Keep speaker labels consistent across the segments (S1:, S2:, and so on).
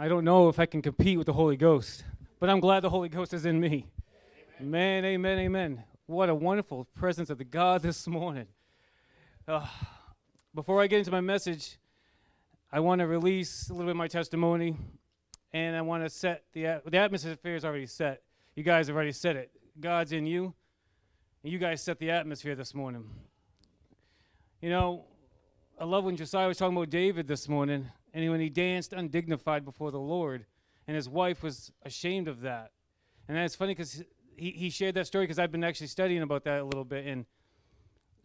S1: I don't know if I can compete with the Holy Ghost, but I'm glad the Holy Ghost is in me. Amen, amen, amen. What a wonderful presence of the God this morning. Uh, before I get into my message, I want to release a little bit of my testimony, and I want to set the the atmosphere is already set. You guys have already said it. God's in you, and you guys set the atmosphere this morning. You know, I love when Josiah was talking about David this morning, and when he danced undignified before the Lord, and his wife was ashamed of that. And that's funny because he, he shared that story because I've been actually studying about that a little bit. And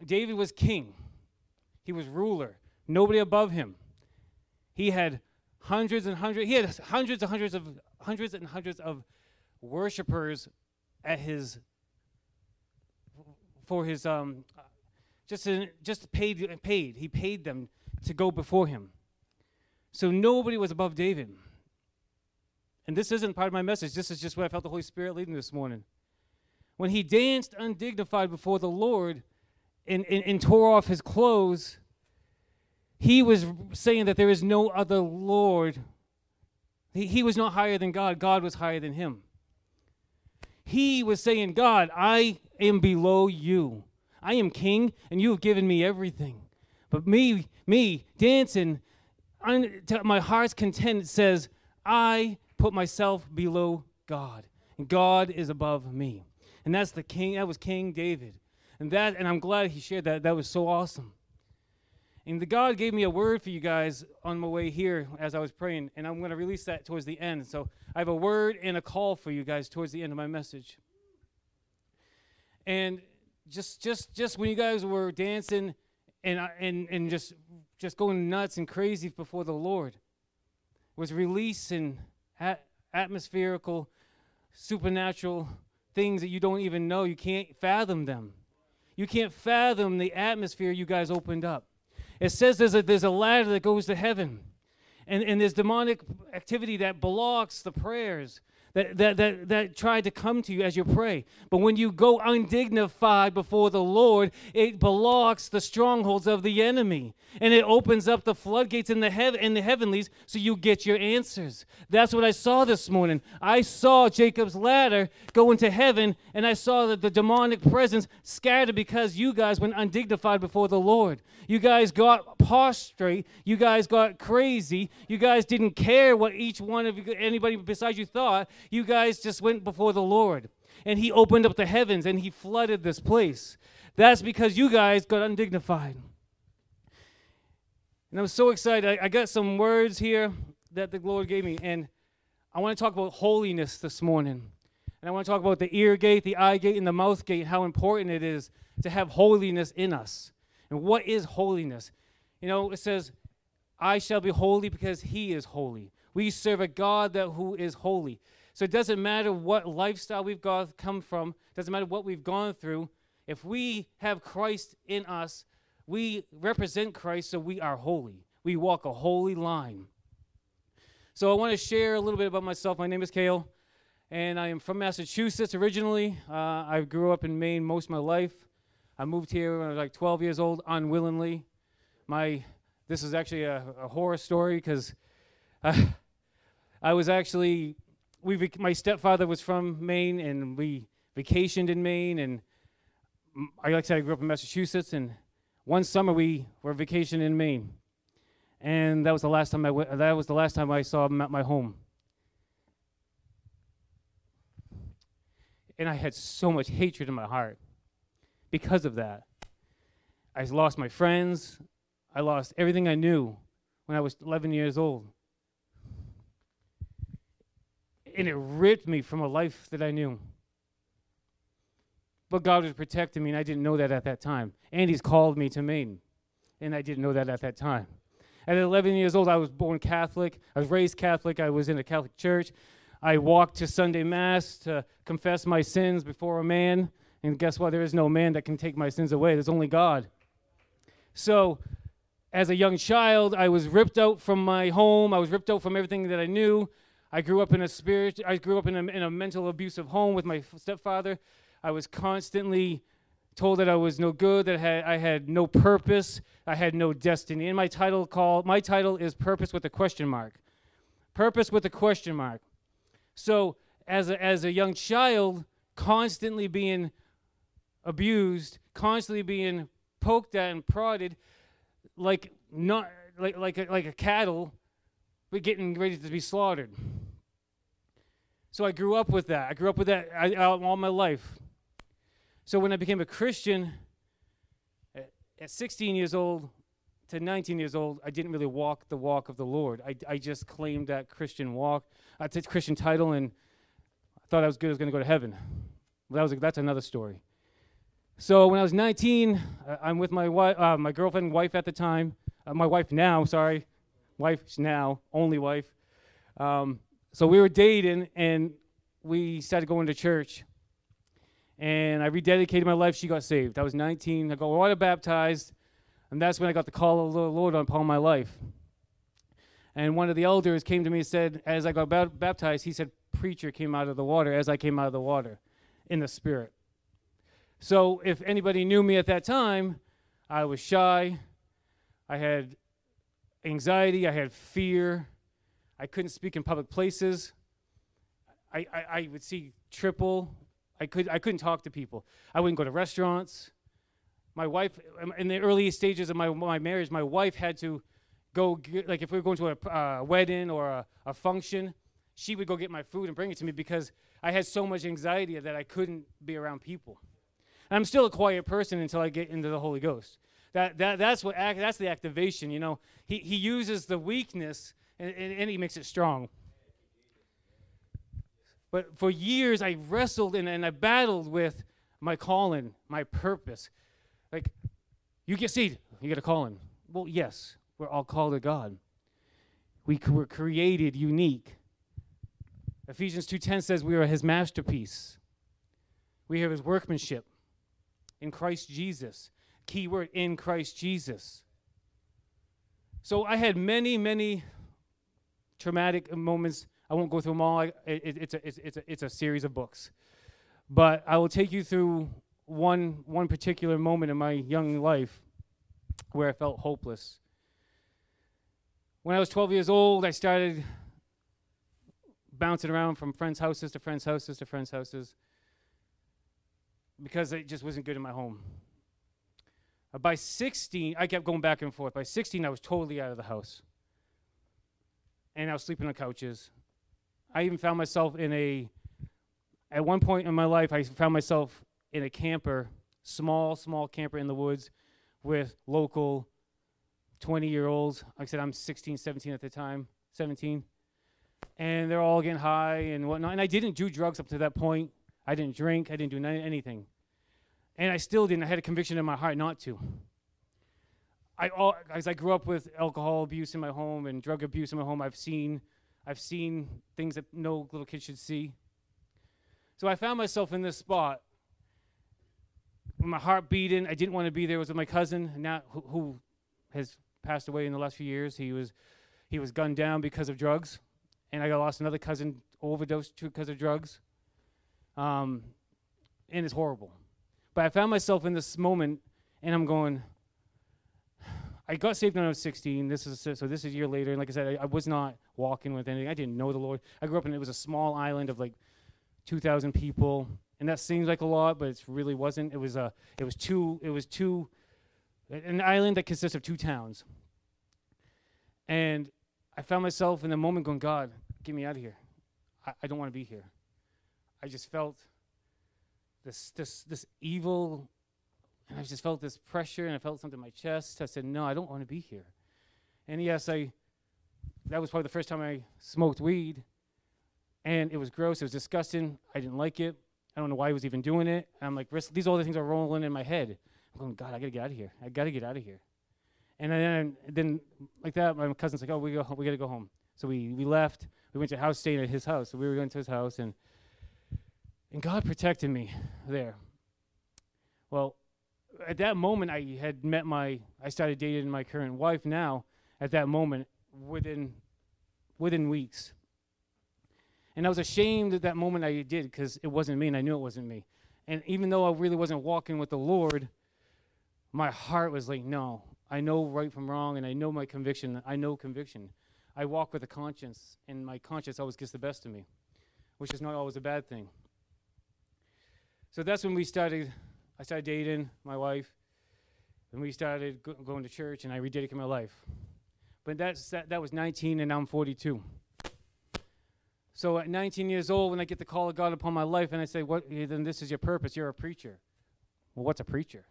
S1: David was king, he was ruler, nobody above him. He had hundreds and hundreds, he had hundreds and hundreds of hundreds and hundreds of worshipers at his for his um just just paid paid he paid them to go before him so nobody was above david. And this isn't part of my message. This is just what i felt the holy spirit leading this morning. When he danced undignified before the lord and, and, and tore off his clothes he was saying that there is no other lord. He, he was not higher than god. God was higher than him. He was saying god i am below you. I am king, and you have given me everything. But me, me dancing, my heart's content it says, I put myself below God, and God is above me. And that's the king. That was King David, and that. And I'm glad he shared that. That was so awesome. And the God gave me a word for you guys on my way here as I was praying, and I'm going to release that towards the end. So I have a word and a call for you guys towards the end of my message. And just just just when you guys were dancing and and and just just going nuts and crazy before the Lord. Was releasing at- atmospherical supernatural things that you don't even know. You can't fathom them. You can't fathom the atmosphere you guys opened up. It says there's a there's a ladder that goes to heaven. And and there's demonic activity that blocks the prayers that, that, that, that tried to come to you as you pray. But when you go undignified before the Lord, it blocks the strongholds of the enemy. And it opens up the floodgates in the, heav- in the heavenlies so you get your answers. That's what I saw this morning. I saw Jacob's ladder go into heaven, and I saw that the demonic presence scattered because you guys went undignified before the Lord. You guys got prostrate. You guys got crazy. You guys didn't care what each one of you, anybody besides you thought. You guys just went before the Lord. And He opened up the heavens and He flooded this place. That's because you guys got undignified. And I'm so excited. I, I got some words here that the Lord gave me. And I want to talk about holiness this morning. And I want to talk about the ear gate, the eye gate, and the mouth gate, how important it is to have holiness in us. And what is holiness? You know, it says, I shall be holy because he is holy. We serve a God that who is holy. So it doesn't matter what lifestyle we've got, come from, doesn't matter what we've gone through. If we have Christ in us, we represent Christ, so we are holy. We walk a holy line. So I want to share a little bit about myself. My name is Kale, and I am from Massachusetts originally. Uh, I grew up in Maine most of my life. I moved here when I was like 12 years old, unwillingly. My this is actually a, a horror story because uh, I was actually we my stepfather was from Maine and we vacationed in Maine and I like I said I grew up in Massachusetts and one summer we were vacationing in Maine. And that was the last time I went, that was the last time I saw him at my home. And I had so much hatred in my heart because of that. I lost my friends. I lost everything I knew when I was 11 years old and it ripped me from a life that I knew. But God was protecting me, and I didn't know that at that time. And He's called me to Maine, and I didn't know that at that time. At 11 years old, I was born Catholic. I was raised Catholic. I was in a Catholic church. I walked to Sunday Mass to confess my sins before a man. And guess what? There is no man that can take my sins away. There's only God. So, as a young child, I was ripped out from my home. I was ripped out from everything that I knew. I grew up in a spirit. I grew up in a, in a mental abusive home with my stepfather. I was constantly told that I was no good, that I had, I had no purpose, I had no destiny. And my title called my title is Purpose with a question mark. Purpose with a question mark. So, as a, as a young child, constantly being abused, constantly being poked at and prodded, like not like like a, like a cattle, but getting ready to be slaughtered. So I grew up with that. I grew up with that all my life. So when I became a Christian at, at 16 years old to 19 years old, I didn't really walk the walk of the Lord. I, I just claimed that Christian walk, uh, Christian title, and I thought I was good. I was going to go to heaven. Well, that was that's another story. So when I was 19, uh, I'm with my wife, uh, my girlfriend, wife at the time, uh, my wife now. Sorry, wife now, only wife. Um, so we were dating, and we started going to church. And I rededicated my life. She got saved. I was 19. I got water baptized, and that's when I got the call of the Lord upon my life. And one of the elders came to me and said, as I got baptized, he said, "Preacher came out of the water as I came out of the water, in the spirit." So if anybody knew me at that time, I was shy. I had anxiety. I had fear. I couldn't speak in public places. I, I, I would see triple. I, could, I couldn't talk to people. I wouldn't go to restaurants. My wife, in the early stages of my, my marriage, my wife had to go, get, like if we were going to a uh, wedding or a, a function, she would go get my food and bring it to me because I had so much anxiety that I couldn't be around people. And I'm still a quiet person until I get into the Holy Ghost. That, that, that's, what that's the activation, you know. He, he uses the weakness and, and, and he makes it strong. But for years, I wrestled and, and I battled with my calling, my purpose. Like, you get saved, you get a calling. Well, yes, we're all called to God. We were created unique. Ephesians 2:10 says we are his masterpiece. We have his workmanship in Christ Jesus. Key word in Christ Jesus. So I had many, many traumatic moments. I won't go through them all. it, it's, a, it's, it's, a, it's a series of books. But I will take you through one, one particular moment in my young life where I felt hopeless. When I was 12 years old, I started bouncing around from friends' houses to friends' houses to friends' houses because it just wasn't good in my home. By 16, I kept going back and forth. By 16, I was totally out of the house. And I was sleeping on couches. I even found myself in a, at one point in my life, I found myself in a camper, small, small camper in the woods with local 20 year olds. Like I said, I'm 16, 17 at the time, 17. And they're all getting high and whatnot. And I didn't do drugs up to that point. I didn't drink. I didn't do anything. And I still didn't. I had a conviction in my heart not to. I, all, as I grew up with alcohol abuse in my home and drug abuse in my home, I've seen, I've seen things that no little kid should see. So I found myself in this spot. With my heart beating. I didn't want to be there. It was with my cousin, now who, who has passed away in the last few years. He was, he was gunned down because of drugs, and I got lost another cousin overdosed because of drugs. Um, and it's horrible. But I found myself in this moment, and I'm going. I got saved when I was 16. This is so. This is a year later, and like I said, I, I was not walking with anything. I didn't know the Lord. I grew up in it was a small island of like 2,000 people, and that seems like a lot, but it really wasn't. It was a. It was two. It was two. An island that consists of two towns. And I found myself in the moment going, God, get me out of here. I, I don't want to be here. I just felt this this this evil and I just felt this pressure and I felt something in my chest. I said, No, I don't want to be here. And yes, I that was probably the first time I smoked weed. And it was gross, it was disgusting. I didn't like it. I don't know why I was even doing it. And I'm like, these all the things are rolling in my head. I'm going, God, I gotta get out of here. I gotta get out of here. And then, then like that, my cousin's like, oh, we go, we gotta go home. So we, we left. We went to house staying at his house. So we were going to his house, and and God protected me there. Well, at that moment, I had met my, I started dating my current wife now, at that moment, within, within weeks. And I was ashamed at that moment I did because it wasn't me and I knew it wasn't me. And even though I really wasn't walking with the Lord, my heart was like, no, I know right from wrong and I know my conviction. I know conviction. I walk with a conscience, and my conscience always gets the best of me, which is not always a bad thing. So that's when we started. I started dating my wife, and we started go- going to church, and I rededicated my life. But that's, that, that was 19, and now I'm 42. So at 19 years old, when I get the call of God upon my life, and I say, "What? Eh, then this is your purpose. You're a preacher." Well, what's a preacher?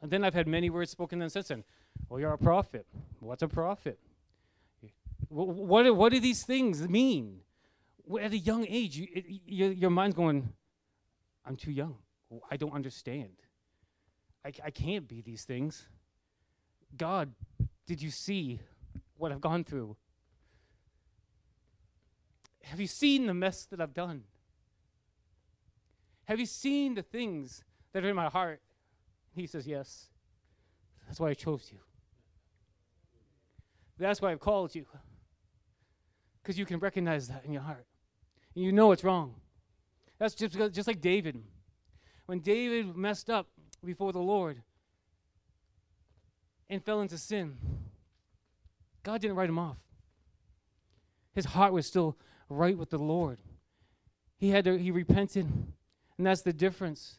S1: And then I've had many words spoken then since then. Well, you're a prophet. What's a prophet? What, what, what do these things mean? At a young age, you, your mind's going, I'm too young. I don't understand. I, I can't be these things. God, did you see what I've gone through? Have you seen the mess that I've done? Have you seen the things that are in my heart? He says, Yes. That's why I chose you. That's why I've called you. Because you can recognize that in your heart. And you know it's wrong. That's just, just like David. When David messed up before the Lord and fell into sin, God didn't write him off. His heart was still right with the Lord. He had to, he repented, and that's the difference.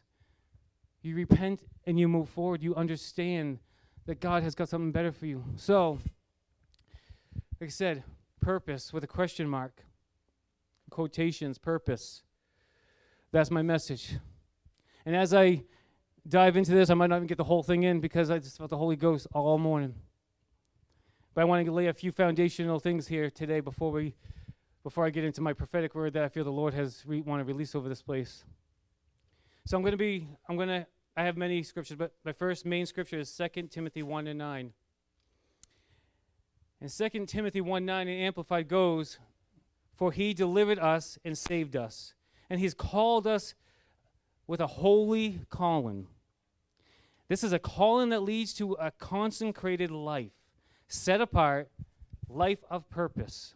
S1: You repent and you move forward. You understand that God has got something better for you. So, like I said, purpose with a question mark. Quotations, purpose. That's my message. And as I dive into this, I might not even get the whole thing in because I just felt the Holy Ghost all morning. But I want to lay a few foundational things here today before we before I get into my prophetic word that I feel the Lord has re- want to release over this place. So I'm going to be I'm going to I have many scriptures, but my first main scripture is 2 Timothy 1 and 9. And 2 Timothy 1 9 in Amplified goes, For he delivered us and saved us, and he's called us with a holy calling. This is a calling that leads to a consecrated life, set apart, life of purpose.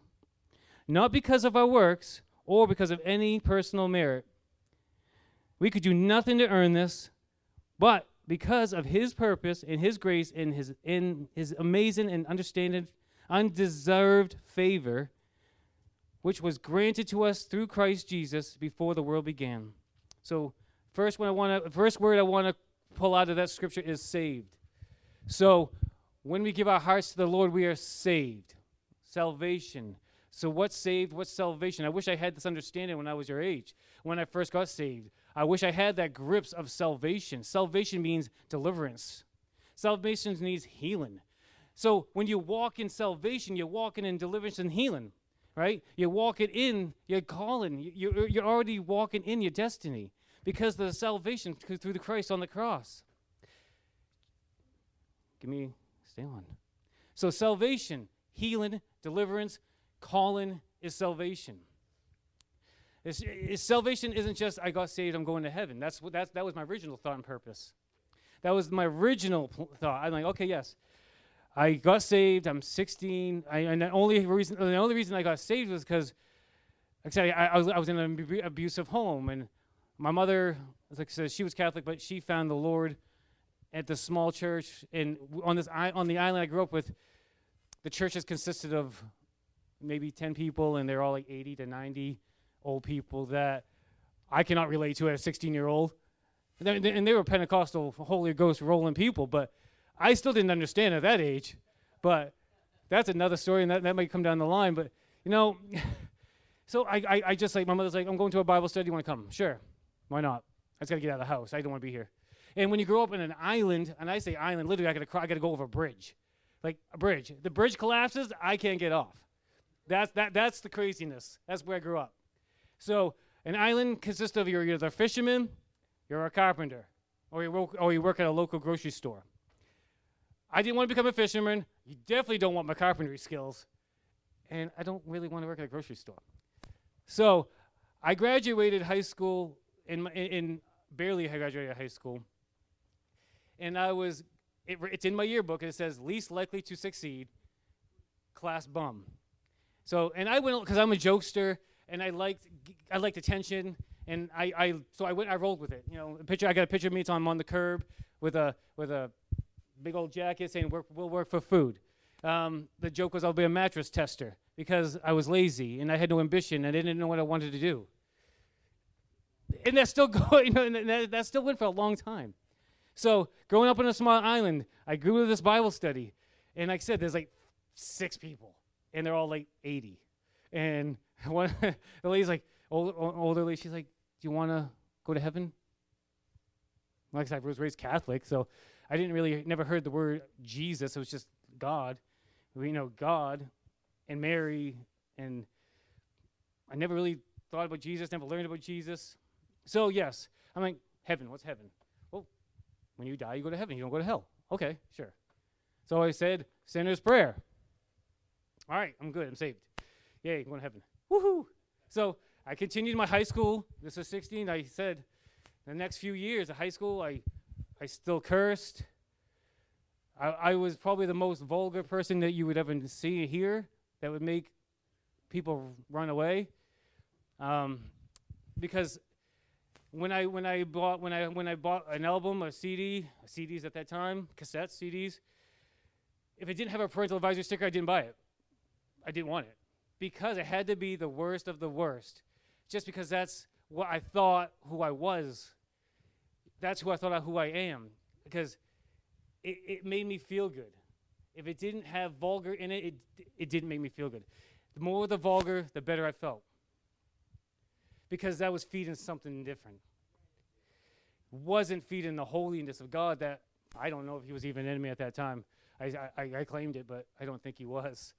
S1: Not because of our works or because of any personal merit. We could do nothing to earn this, but because of his purpose and his grace and his in his amazing and understanding undeserved favor which was granted to us through Christ Jesus before the world began. So first one I want to first word I want to pull out of that scripture is saved. So when we give our hearts to the Lord we are saved. Salvation. So what's saved? What's salvation? I wish I had this understanding when I was your age, when I first got saved. I wish I had that grips of salvation. Salvation means deliverance. Salvation means healing. So when you walk in salvation, you're walking in deliverance and healing, right? You're walking in your calling. You're, you're already walking in your destiny because of the salvation through the Christ on the cross. Give me, stay on. So salvation, healing, deliverance, calling is salvation. It's, it's, salvation isn't just I got saved, I'm going to heaven. That's what that's, that was my original thought and purpose. That was my original pl- thought. I'm like, okay, yes, I got saved. I'm 16. I, and the only reason the only reason I got saved was because, like I said, I, I, was I was in an ab- abusive home, and my mother, like I said, she was Catholic, but she found the Lord at the small church. And on this on the island I grew up with, the churches consisted of maybe 10 people, and they're all like 80 to 90 old people that I cannot relate to as a 16 year old. And they were Pentecostal, Holy Ghost rolling people, but I still didn't understand at that age. But that's another story, and that, that might come down the line. But, you know, so I, I, I just like, my mother's like, I'm going to a Bible study. You want to come? Sure. Why not? I just got to get out of the house. I don't want to be here. And when you grow up in an island, and I say island, literally, I got to I got to go over a bridge, like a bridge. The bridge collapses, I can't get off. That's that. That's the craziness. That's where I grew up. So an island consists of you're either a fisherman, you're a carpenter, or you, work, or you work at a local grocery store. I didn't want to become a fisherman. You definitely don't want my carpentry skills. And I don't really want to work at a grocery store. So I graduated high school in, in, in barely I graduated high school. And I was, it, it's in my yearbook, and it says least likely to succeed, class bum. So, and I went, because I'm a jokester, and I liked I liked attention, and I, I so I went I rolled with it. You know, picture I got a picture of me. On, I'm on the curb with a with a big old jacket saying we'll work for food. Um, the joke was I'll be a mattress tester because I was lazy and I had no ambition and I didn't know what I wanted to do. And that's still going, you know, that, that still went for a long time. So growing up on a small island, I grew to this Bible study, and like I said, there's like six people, and they're all like 80. And one, the lady's like, old, older lady, she's like, "Do you want to go to heaven?" Like I said, I was raised Catholic, so I didn't really never heard the word Jesus. It was just God. We know God and Mary, and I never really thought about Jesus. Never learned about Jesus. So yes, I'm like, heaven. What's heaven? Well, when you die, you go to heaven. You don't go to hell. Okay, sure. So I said, sinner's prayer. All right, I'm good. I'm saved. Yay, I'm going to heaven. Woohoo! So I continued my high school. This was 16. I said, the next few years of high school, I, I still cursed. I, I was probably the most vulgar person that you would ever see here that would make people run away. Um, because when I when I bought when I when I bought an album, a CD, CDs at that time, cassettes, CDs, if it didn't have a parental advisory sticker, I didn't buy it. I didn't want it because it had to be the worst of the worst, just because that's what I thought who I was. That's who I thought of who I am because it, it made me feel good. If it didn't have vulgar in it, it, it didn't make me feel good. The more the vulgar, the better I felt. Because that was feeding something different. Wasn't feeding the holiness of God that I don't know if he was even in me at that time. I, I, I claimed it, but I don't think he was.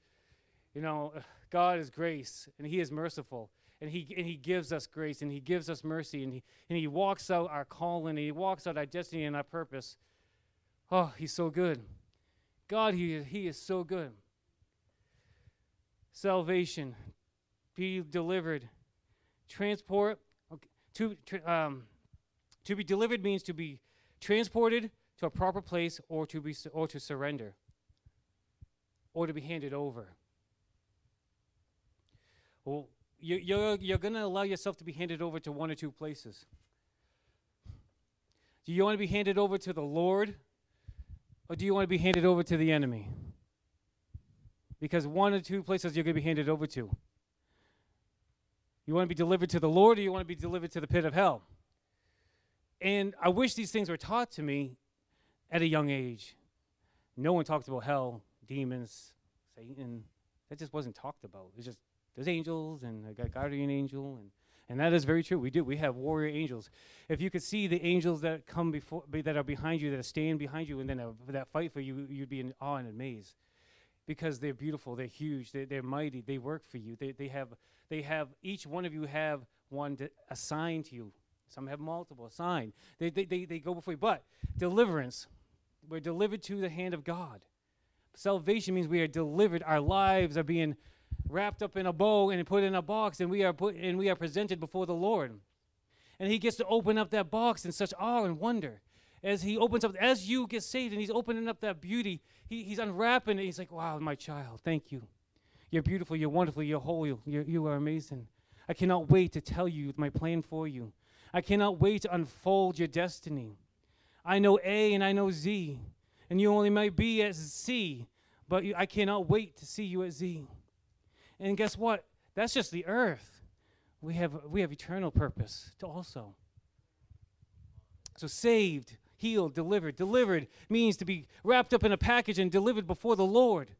S1: You know, God is grace and he is merciful and he, and he gives us grace and he gives us mercy and he, and he walks out our calling and he walks out our destiny and our purpose Oh, he's so good. God, he, he is so good. Salvation, be delivered. Transport, okay, to, um, to be delivered means to be transported to a proper place or to, be, or to surrender or to be handed over. Well, you, you're, you're going to allow yourself to be handed over to one or two places. Do you want to be handed over to the Lord? Or do you want to be handed over to the enemy? Because one or two places you're going to be handed over to. You want to be delivered to the Lord or you want to be delivered to the pit of hell? And I wish these things were taught to me at a young age. No one talked about hell, demons, Satan. That just wasn't talked about. It's just there's angels and I got guardian angel and and that is very true. We do. We have warrior angels. If you could see the angels that come before, that are behind you, that are stand behind you, and then uh, that fight for you, you'd be in awe and amazed, because they're beautiful, they're huge, they're, they're mighty, they work for you. They, they have, they have. Each one of you have one to, assigned to you. Some have multiple assigned. They, they, they, they go before you. But deliverance, we're delivered to the hand of God. Salvation means we are delivered. Our lives are being wrapped up in a bow and put in a box, and we are put and we are presented before the Lord. And He gets to open up that box in such awe and wonder. As He opens up, as you get saved, and He's opening up that beauty, he, He's unwrapping it. He's like, "Wow, my child, thank you. You're beautiful. You're wonderful. You're holy. You're, you are amazing. I cannot wait to tell you my plan for you. I cannot wait to unfold your destiny. I know A and I know Z, and you only might be at C, but I cannot wait to see you at Z." And guess what? That's just the earth. We have, we have eternal purpose to also. So saved, healed, delivered. Delivered means to be wrapped up in a package and delivered before the Lord.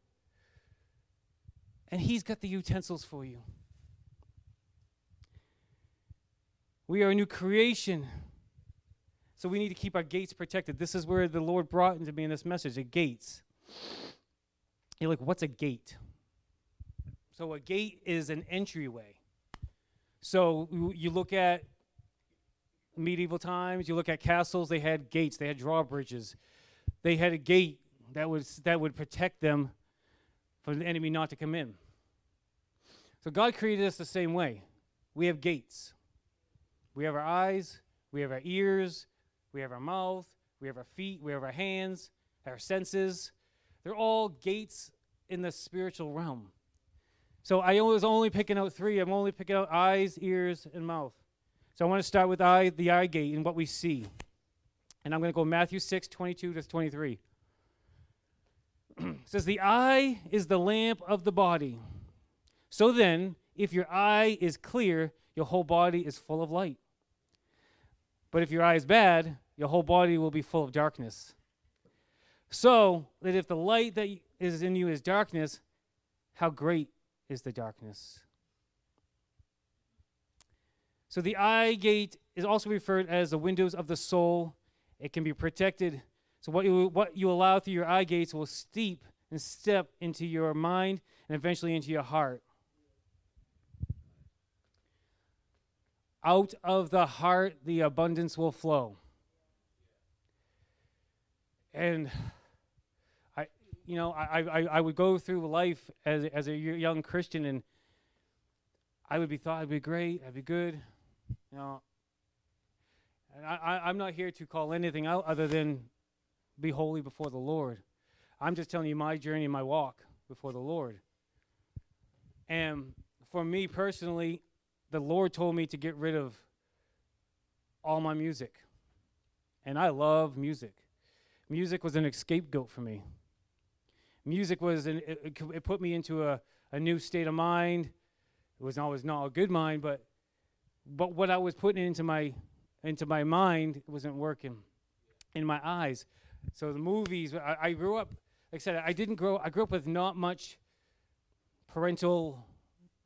S1: And He's got the utensils for you. We are a new creation. So we need to keep our gates protected. This is where the Lord brought into me in this message the gates. You're like, what's a gate? So a gate is an entryway. So you look at medieval times, you look at castles, they had gates, they had drawbridges. They had a gate that was that would protect them for the enemy not to come in. So God created us the same way. We have gates. We have our eyes, we have our ears, we have our mouth, we have our feet, we have our hands, our senses. They're all gates in the spiritual realm. So I was only picking out three. I'm only picking out eyes, ears, and mouth. So I want to start with eye, the eye gate and what we see. And I'm going to go Matthew 6, 22 to 23. it says, The eye is the lamp of the body. So then, if your eye is clear, your whole body is full of light. But if your eye is bad, your whole body will be full of darkness. So that if the light that is in you is darkness, how great is the darkness? So the eye gate is also referred as the windows of the soul. It can be protected. So what you what you allow through your eye gates will steep and step into your mind and eventually into your heart. Out of the heart the abundance will flow. And you know, I, I, I would go through life as, as a young Christian and I would be thought I'd be great, I'd be good, you know, and I, I, am not here to call anything out other than be holy before the Lord. I'm just telling you my journey and my walk before the Lord. And for me personally, the Lord told me to get rid of all my music. And I love music. Music was an escape goat for me. Music was, an, it, it, put me into a, a new state of mind. It was always not a good mind, but but what I was putting into my into my mind wasn't working in my eyes. So the movies, I, I grew up, like I said, I didn't grow. I grew up with not much parental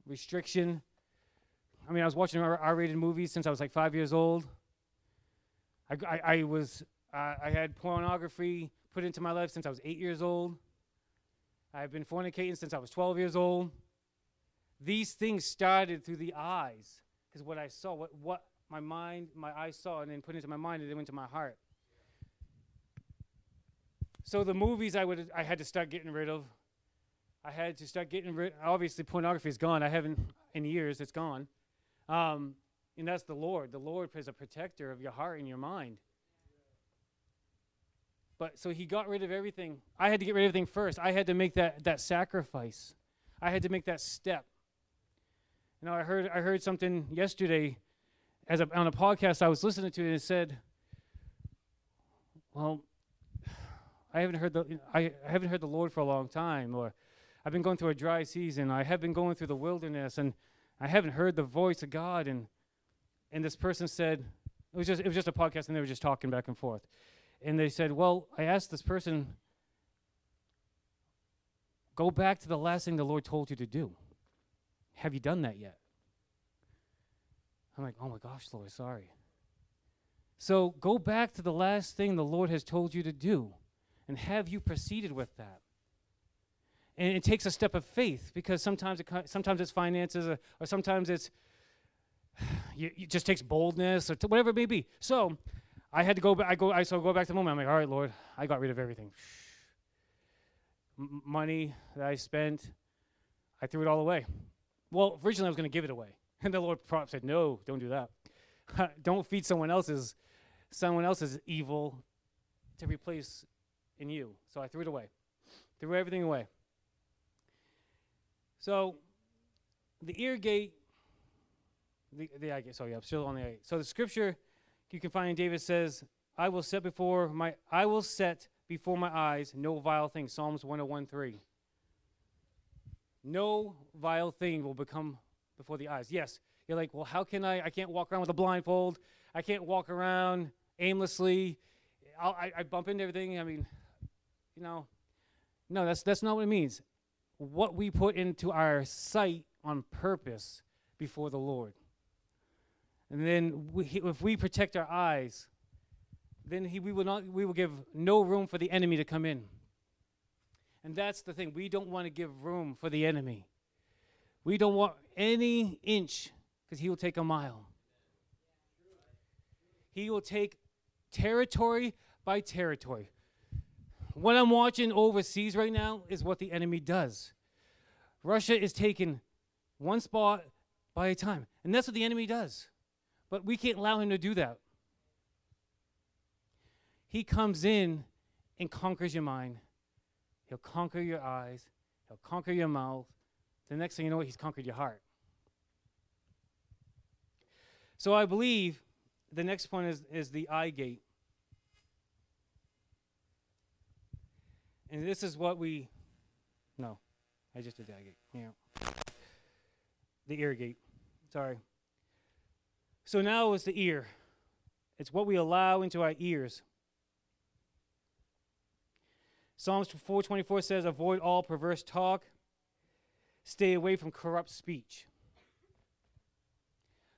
S1: restriction. I mean, I was watching R-rated movies since I was like five years old. I, I, I was uh, I had pornography put into my life since I was eight years old. I've been fornicating since I was 12 years old. These things started through the eyes because what I saw, what, what my mind, my eyes saw, and then put into my mind, and then went to my heart. So the movies I would, I had to start getting rid of. I had to start getting rid. Obviously, pornography is gone. I haven't in years. It's gone, um, and that's the Lord. The Lord is a protector of your heart and your mind. But so He got rid of everything. I had to get rid of everything first. I had to make that that sacrifice. I had to make that step. You know, I heard I heard something yesterday as a, on a podcast I was listening to, and it said, "Well, I haven't heard the I, I haven't heard the Lord for a long time, or I've been going through a dry season. I have been going through the wilderness, and I haven't heard the voice of God." And and this person said, it was just it was just a podcast, and they were just talking back and forth, and they said, "Well, I asked this person." Go back to the last thing the Lord told you to do. Have you done that yet? I'm like, oh my gosh, Lord, sorry. So go back to the last thing the Lord has told you to do and have you proceeded with that. And it takes a step of faith because sometimes it, sometimes it's finances or, or sometimes it's it just takes boldness or t- whatever it may be. So I had to go back. I go. I so go back to the moment. I'm like, all right, Lord, I got rid of everything. M- money that I spent, I threw it all away. Well, originally I was going to give it away. And the Lord said, No, don't do that. don't feed someone else's someone else's evil to replace in you. So I threw it away. Threw everything away. So the ear gate, the, the eye gate, sorry, I'm still on the. So the scripture you can find in David says, I will set before my I will set before my eyes no vile thing. Psalms 101:3. No vile thing will become before the eyes. Yes, you're like, well, how can I? I can't walk around with a blindfold. I can't walk around aimlessly. I, I bump into everything. I mean, you know, no, that's that's not what it means. What we put into our sight on purpose before the Lord. And then we, if we protect our eyes, then he, we will not we will give no room for the enemy to come in. And that's the thing. We don't want to give room for the enemy. We don't want any inch because he will take a mile. He will take territory by territory. What I'm watching overseas right now is what the enemy does. Russia is taking one spot by a time. And that's what the enemy does. But we can't allow him to do that. He comes in and conquers your mind. He'll conquer your eyes. He'll conquer your mouth. The next thing you know, he's conquered your heart. So I believe the next point is, is the eye gate. And this is what we. No, I just did that gate. Yeah. The ear gate. Sorry. So now it's the ear. It's what we allow into our ears. Psalms 424 says, Avoid all perverse talk, stay away from corrupt speech.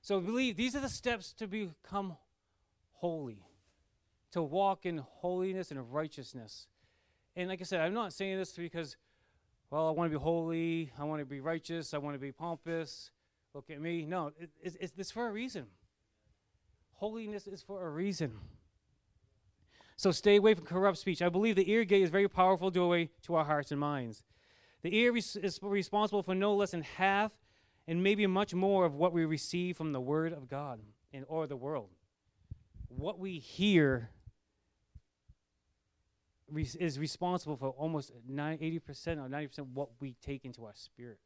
S1: So believe these are the steps to become holy, to walk in holiness and righteousness. And like I said, I'm not saying this because, well, I want to be holy, I want to be righteous, I want to be pompous. Look at me. No, it, it's, it's, it's for a reason. Holiness is for a reason. So stay away from corrupt speech. I believe the ear gate is very powerful doorway to our hearts and minds. The ear is responsible for no less than half and maybe much more of what we receive from the Word of God and, or the world. What we hear is responsible for almost 80% or 90% what we take into our spirit.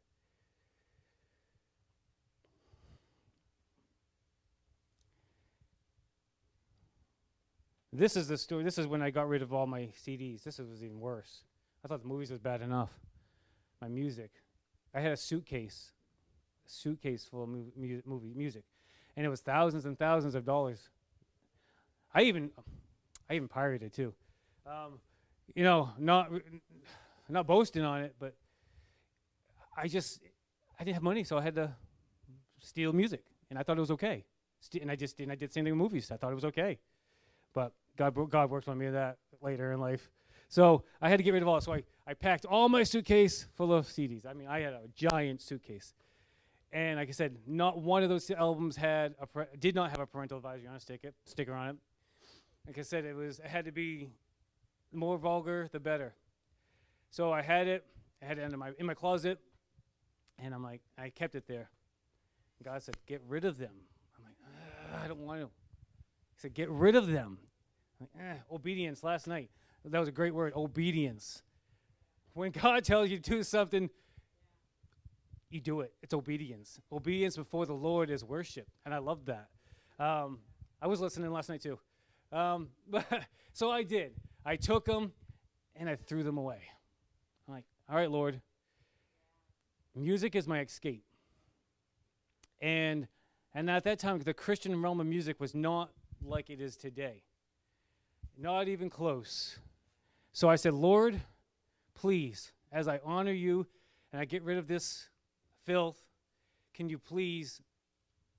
S1: This is the story. This is when I got rid of all my CDs. This was even worse. I thought the movies was bad enough. My music. I had a suitcase, a suitcase full of mu- movie music, and it was thousands and thousands of dollars. I even, I even pirated too. Um, you know, not not boasting on it, but I just I didn't have money, so I had to steal music, and I thought it was okay. and I just and I did the same thing with movies. I thought it was okay, but God God worked on me that later in life. So I had to get rid of all. So I, I packed all my suitcase full of CDs. I mean, I had a giant suitcase, and like I said, not one of those albums had a did not have a parental advisory on a sticker sticker on it. Like I said, it was it had to be more vulgar, the better. So I had it. I had it in my in my closet, and I'm like, I kept it there. God said, "Get rid of them." I'm like, I don't want to. He said, "Get rid of them." Like, eh, obedience. Last night, that was a great word. Obedience. When God tells you to do something, you do it. It's obedience. Obedience before the Lord is worship, and I love that. Um, I was listening last night too. Um, so I did. I took them and I threw them away. I'm like, all right, Lord, music is my escape. And and at that time, the Christian realm of music was not like it is today. Not even close. So I said, Lord, please, as I honor you and I get rid of this filth, can you please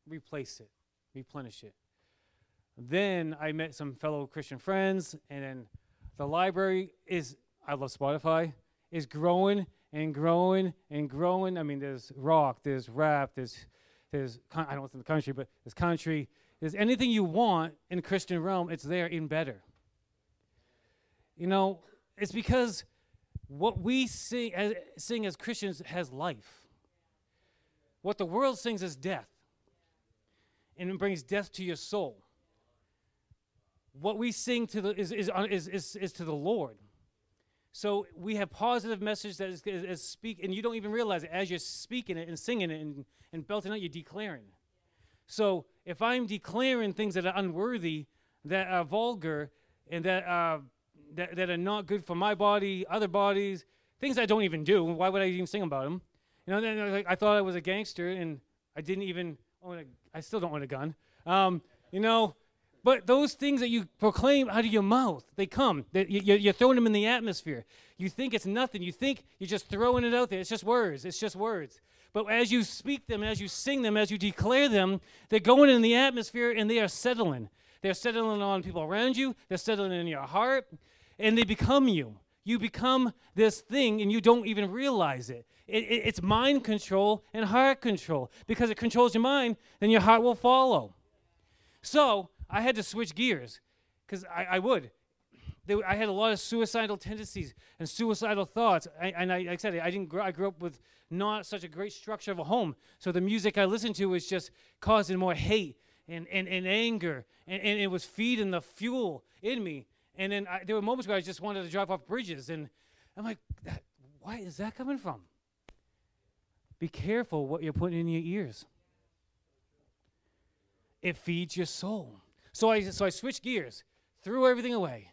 S1: replace it, replenish it? Then I met some fellow Christian friends, and then the library is, I love Spotify, is growing and growing and growing. I mean, there's rock, there's rap, there's, there's I don't know what's in the country, but there's country. There's anything you want in the Christian realm, it's there in better. You know, it's because what we sing as, sing as Christians has life. What the world sings is death, and it brings death to your soul what we sing to the is, is, uh, is, is, is to the Lord. So we have positive message that is, is, is, speak, and you don't even realize it as you're speaking it and singing it and, and belting out, you're declaring. So if I'm declaring things that are unworthy, that are vulgar, and that are, that, that are not good for my body, other bodies, things I don't even do, why would I even sing about them? You know, then like, I thought I was a gangster, and I didn't even own a, I still don't own a gun. Um, you know, but those things that you proclaim out of your mouth, they come. They, you, you're throwing them in the atmosphere. You think it's nothing. You think you're just throwing it out there. It's just words. It's just words. But as you speak them, as you sing them, as you declare them, they're going in the atmosphere and they are settling. They're settling on people around you, they're settling in your heart, and they become you. You become this thing and you don't even realize it. it, it it's mind control and heart control. Because it controls your mind, then your heart will follow. So, I had to switch gears because I, I, would. There, I had a lot of suicidal tendencies and suicidal thoughts. I, and I, like I said, I didn't. Grow, I grew up with not such a great structure of a home, so the music I listened to was just causing more hate and, and, and anger, and, and it was feeding the fuel in me. And then I, there were moments where I just wanted to drive off bridges, and I'm like, why is that coming from? Be careful what you're putting in your ears. It feeds your soul. So I, so I switched gears, threw everything away.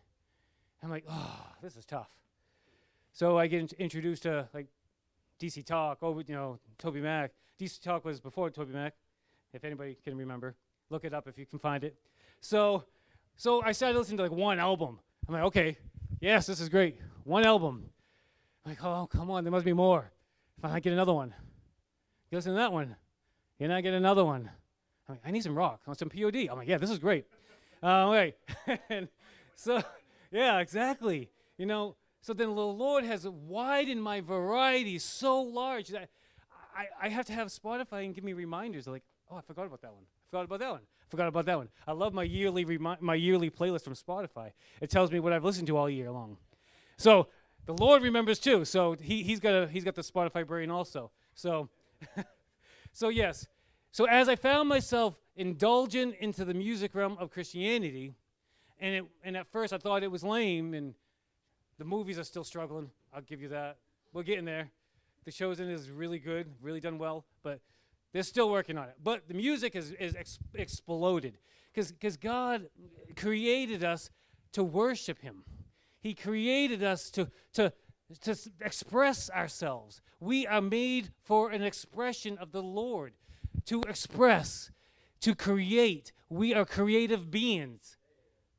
S1: I'm like, oh, this is tough. So I get int- introduced to like DC Talk, oh, you know, Toby Mac. DC Talk was before Toby Mac, if anybody can remember. Look it up if you can find it. So, so I started listening to like one album. I'm like, okay, yes, this is great. One album. I'm like, oh, come on, there must be more. If I get another one, you listen to that one, and I get another one. I'm like, I need some rock, I want some POD. I'm like, yeah, this is great. Uh, and so yeah, exactly. You know, so then the Lord has widened my variety so large that I, I have to have Spotify and give me reminders like, oh, I forgot about that one. I forgot about that one. Forgot about that one. I love my yearly remi- my yearly playlist from Spotify. It tells me what I've listened to all year long. So the Lord remembers too. So he, he's got a, he's got the Spotify brain also. So so yes. So as I found myself indulgent into the music realm of Christianity, and it, and at first I thought it was lame, and the movies are still struggling. I'll give you that. We're getting there. The Chosen is really good, really done well, but they're still working on it. But the music is, is ex- exploded because God created us to worship Him. He created us to, to, to express ourselves. We are made for an expression of the Lord, to express, to create. We are creative beings.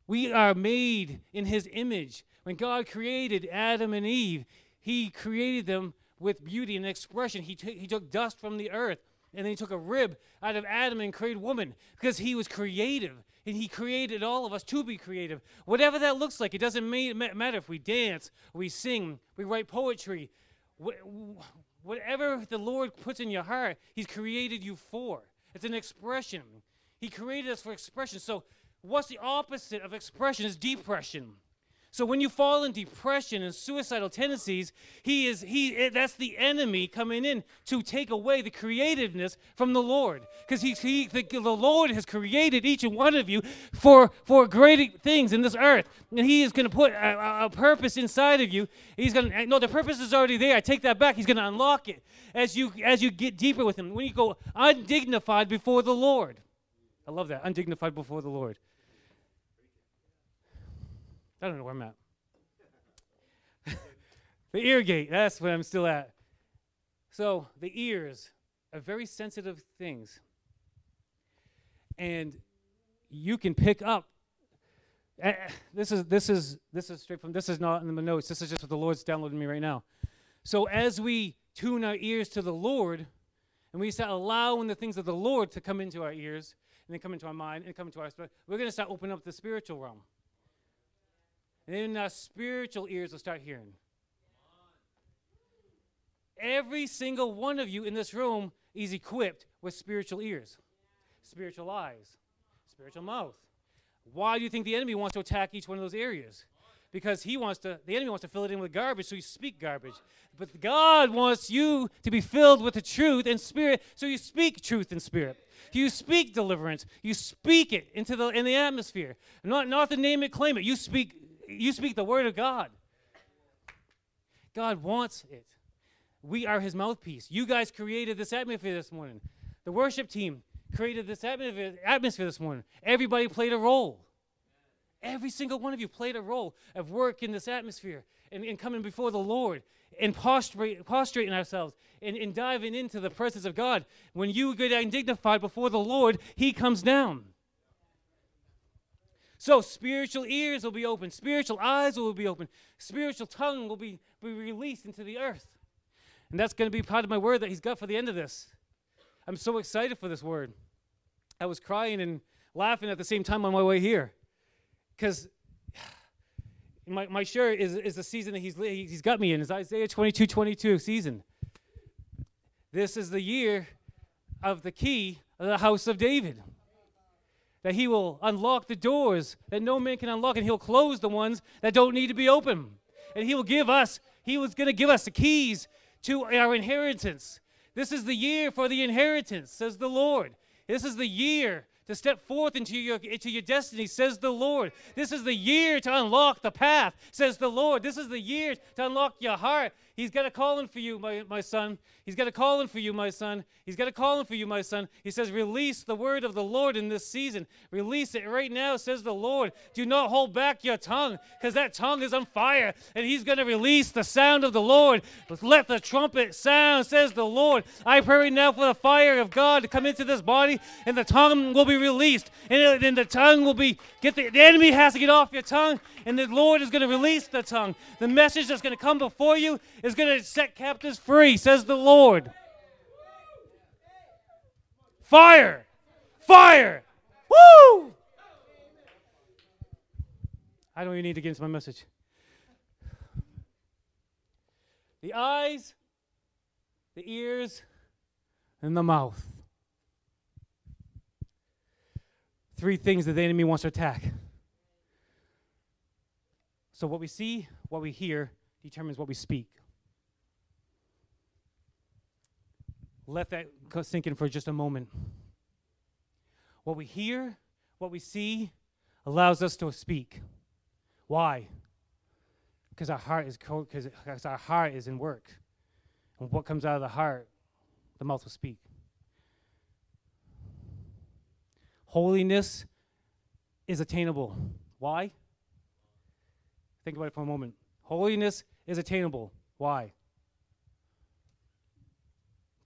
S1: We are made in His image. When God created Adam and Eve, He created them with beauty and expression. He, he took dust from the earth and then He took a rib out of Adam and created woman because He was creative. And He created all of us to be creative. Whatever that looks like, it doesn't ma- ma- matter if we dance, we sing, we write poetry. Wh- whatever the Lord puts in your heart, He's created you for. It's an expression. He created us for expression. So, what's the opposite of expression? Is depression. So when you fall in depression and suicidal tendencies, he is he eh, that's the enemy coming in to take away the creativeness from the Lord, because he, he the, the Lord has created each and one of you for for great things in this earth, and He is going to put a, a- purpose inside of you. He's going to no, the purpose is already there. I take that back. He's going to unlock it as you as you get deeper with Him. When you go undignified before the Lord, I love that undignified before the Lord. I don't know where I'm at. the ear gate, that's where I'm still at. So, the ears are very sensitive things. And you can pick up. eh, this is this is this is straight from this is not in the notes. This is just what the Lord's downloading me right now. So as we tune our ears to the Lord, and we start allowing the things of the Lord to come into our ears, and then come into our mind, and come into our spirit, we're going to start opening up the spiritual realm. And then our spiritual ears will start hearing. Every single one of you in this room is equipped with spiritual ears, spiritual eyes, spiritual mouth. Why do you think the enemy wants to attack each one of those areas? Because he wants to, the enemy wants to fill it in with garbage, so you speak garbage. But God wants you to be filled with the truth and spirit, so you speak truth and spirit. You speak deliverance. You speak it into the in the atmosphere. Not not the name it, claim it. You speak you speak the word of God. God wants it. We are his mouthpiece. You guys created this atmosphere this morning. The worship team created this atmosphere, this morning. Everybody played a role. Every single one of you played a role of work in this atmosphere and, and coming before the Lord and prostrating ourselves and, and diving into the presence of God. When you get undignified before the Lord, He comes down. So spiritual ears will be open, spiritual eyes will be open, spiritual tongue will be, be released into the earth. And that's going to be part of my word that He's got for the end of this. I'm so excited for this word. I was crying and laughing at the same time on my way here because my, my shirt is, is the season that he's, he's got me in, is Isaiah 22 22 season. This is the year of the key of the house of David. That he will unlock the doors that no man can unlock, and he'll close the ones that don't need to be open. And he will give us, he was going to give us the keys to our inheritance. This is the year for the inheritance, says the Lord. This is the year to step forth into your into your destiny, says the Lord. This is the year to unlock the path, says the Lord. This is the year to unlock your heart. He's got a calling for you, my, my son. He's got a calling for you, my son. He's got a calling for you, my son. He says, Release the word of the Lord in this season. Release it right now, says the Lord. Do not hold back your tongue, because that tongue is on fire, and He's going to release the sound of the Lord. Let the trumpet sound, says the Lord. I pray right now for the fire of God to come into this body, and the tongue will be released. And then the tongue will be, get the, the enemy has to get off your tongue, and the Lord is going to release the tongue. The message that's going to come before you is going to set captives free, says the Lord. Fire! Fire! Woo! I don't even need to get into my message. The eyes, the ears, and the mouth. Three things that the enemy wants to attack. So, what we see, what we hear, determines what we speak. Let that sink in for just a moment. What we hear, what we see, allows us to speak. Why? Because our heart is because our heart is in work, and what comes out of the heart, the mouth will speak. Holiness is attainable. Why? Think about it for a moment. Holiness is attainable. Why?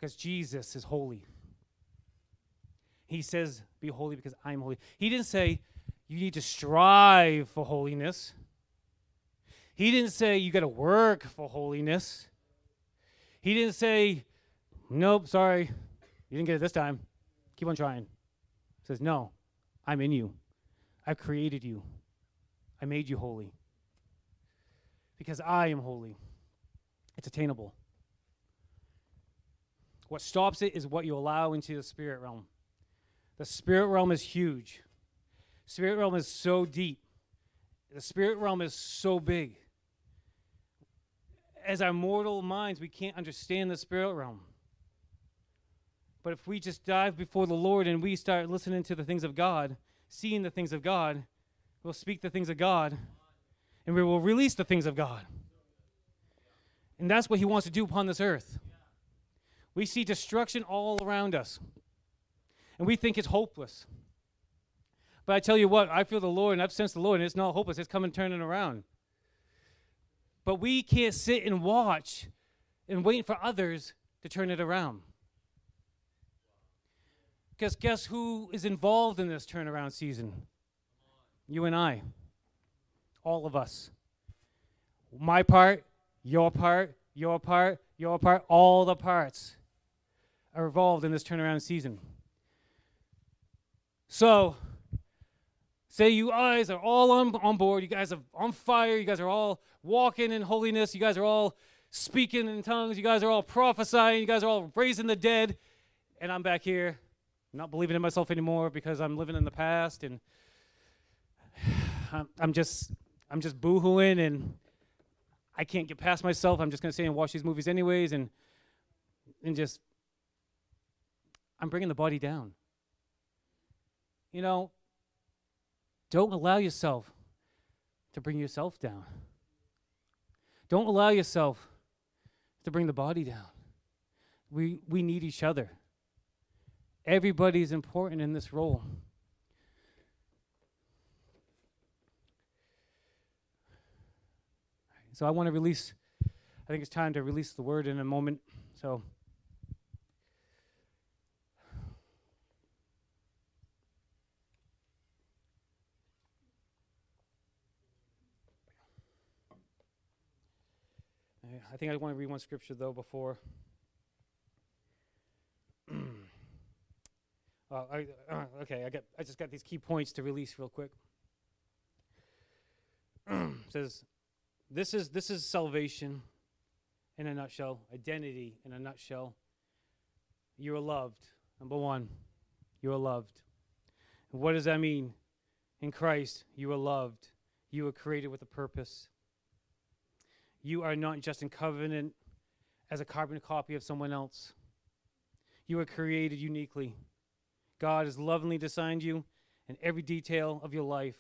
S1: Because Jesus is holy. He says, Be holy because I'm holy. He didn't say, You need to strive for holiness. He didn't say, You got to work for holiness. He didn't say, Nope, sorry. You didn't get it this time. Keep on trying. He says, No, I'm in you. I've created you. I made you holy because I am holy. It's attainable. What stops it is what you allow into the spirit realm. The spirit realm is huge. Spirit realm is so deep. The spirit realm is so big. As our mortal minds, we can't understand the spirit realm. But if we just dive before the Lord and we start listening to the things of God, seeing the things of God, we'll speak the things of God, and we will release the things of God. And that's what He wants to do upon this earth. We see destruction all around us, and we think it's hopeless. But I tell you what, I feel the Lord, and I've sensed the Lord, and it's not hopeless, it's coming turning around. But we can't sit and watch and wait for others to turn it around. Because guess who is involved in this turnaround season? You and I all of us. My part, your part, your part, your part, all the parts are involved in this turnaround season. So, say you guys are all on, on board, you guys are on fire, you guys are all walking in holiness, you guys are all speaking in tongues, you guys are all prophesying, you guys are all raising the dead, and I'm back here not believing in myself anymore because I'm living in the past and I'm, I'm just I'm just boohooing and I can't get past myself. I'm just going to stay and watch these movies anyways and and just I'm bringing the body down. You know, don't allow yourself to bring yourself down. Don't allow yourself to bring the body down. We we need each other. Everybody's important in this role. So I want to release, I think it's time to release the word in a moment. So. I think I want to read one scripture though before. uh, I, uh, okay, I got. I just got these key points to release real quick. says, this is this is salvation in a nutshell, identity in a nutshell. You are loved. Number one, you are loved. And what does that mean? In Christ, you are loved. You are created with a purpose. You are not just in covenant as a carbon copy of someone else. You are created uniquely. God has lovingly designed you in every detail of your life.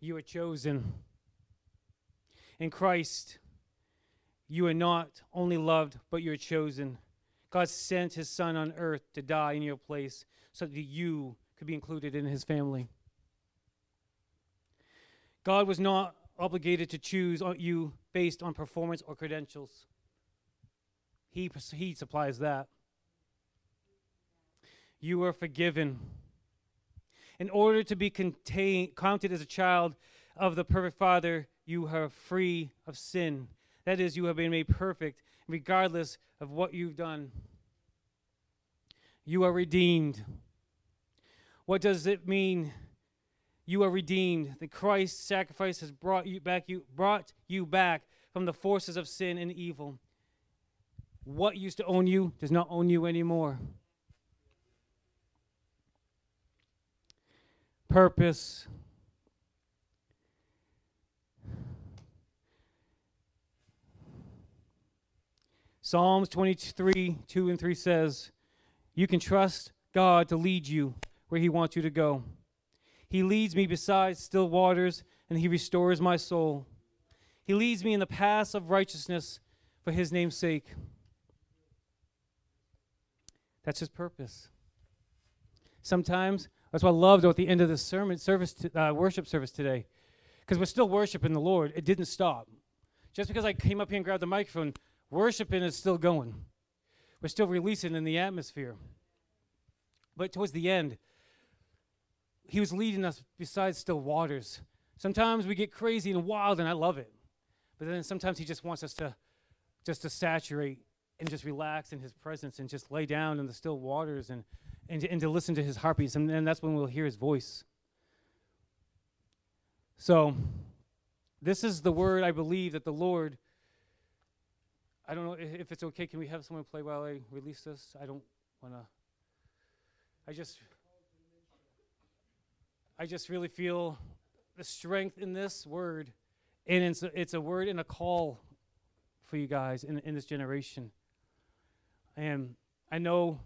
S1: You are chosen. In Christ, you are not only loved, but you're chosen. God sent his son on earth to die in your place so that you could be included in his family. God was not obligated to choose you based on performance or credentials. He, he supplies that. You are forgiven. In order to be contained, counted as a child of the perfect Father, you are free of sin. That is, you have been made perfect regardless of what you've done. You are redeemed. What does it mean? You are redeemed. The Christ sacrifice has brought you back you brought you back from the forces of sin and evil. What used to own you does not own you anymore. Purpose. Psalms 23, 2 and 3 says, You can trust God to lead you where He wants you to go. He leads me beside still waters, and He restores my soul. He leads me in the paths of righteousness for His name's sake. That's his purpose. Sometimes, that's what I loved at the end of the sermon service, uh, worship service today, because we're still worshiping the Lord. It didn't stop. Just because I came up here and grabbed the microphone, worshiping is still going. We're still releasing in the atmosphere. But towards the end, he was leading us beside still waters. Sometimes we get crazy and wild, and I love it. But then sometimes he just wants us to just to saturate and just relax in his presence and just lay down in the still waters and, and, and to listen to his heartbeats. And, and that's when we'll hear his voice. So, this is the word I believe that the Lord. I don't know if it's okay. Can we have someone play while I release this? I don't want to. I just. I just really feel the strength in this word. And it's a, it's a word and a call for you guys in, in this generation. And I know,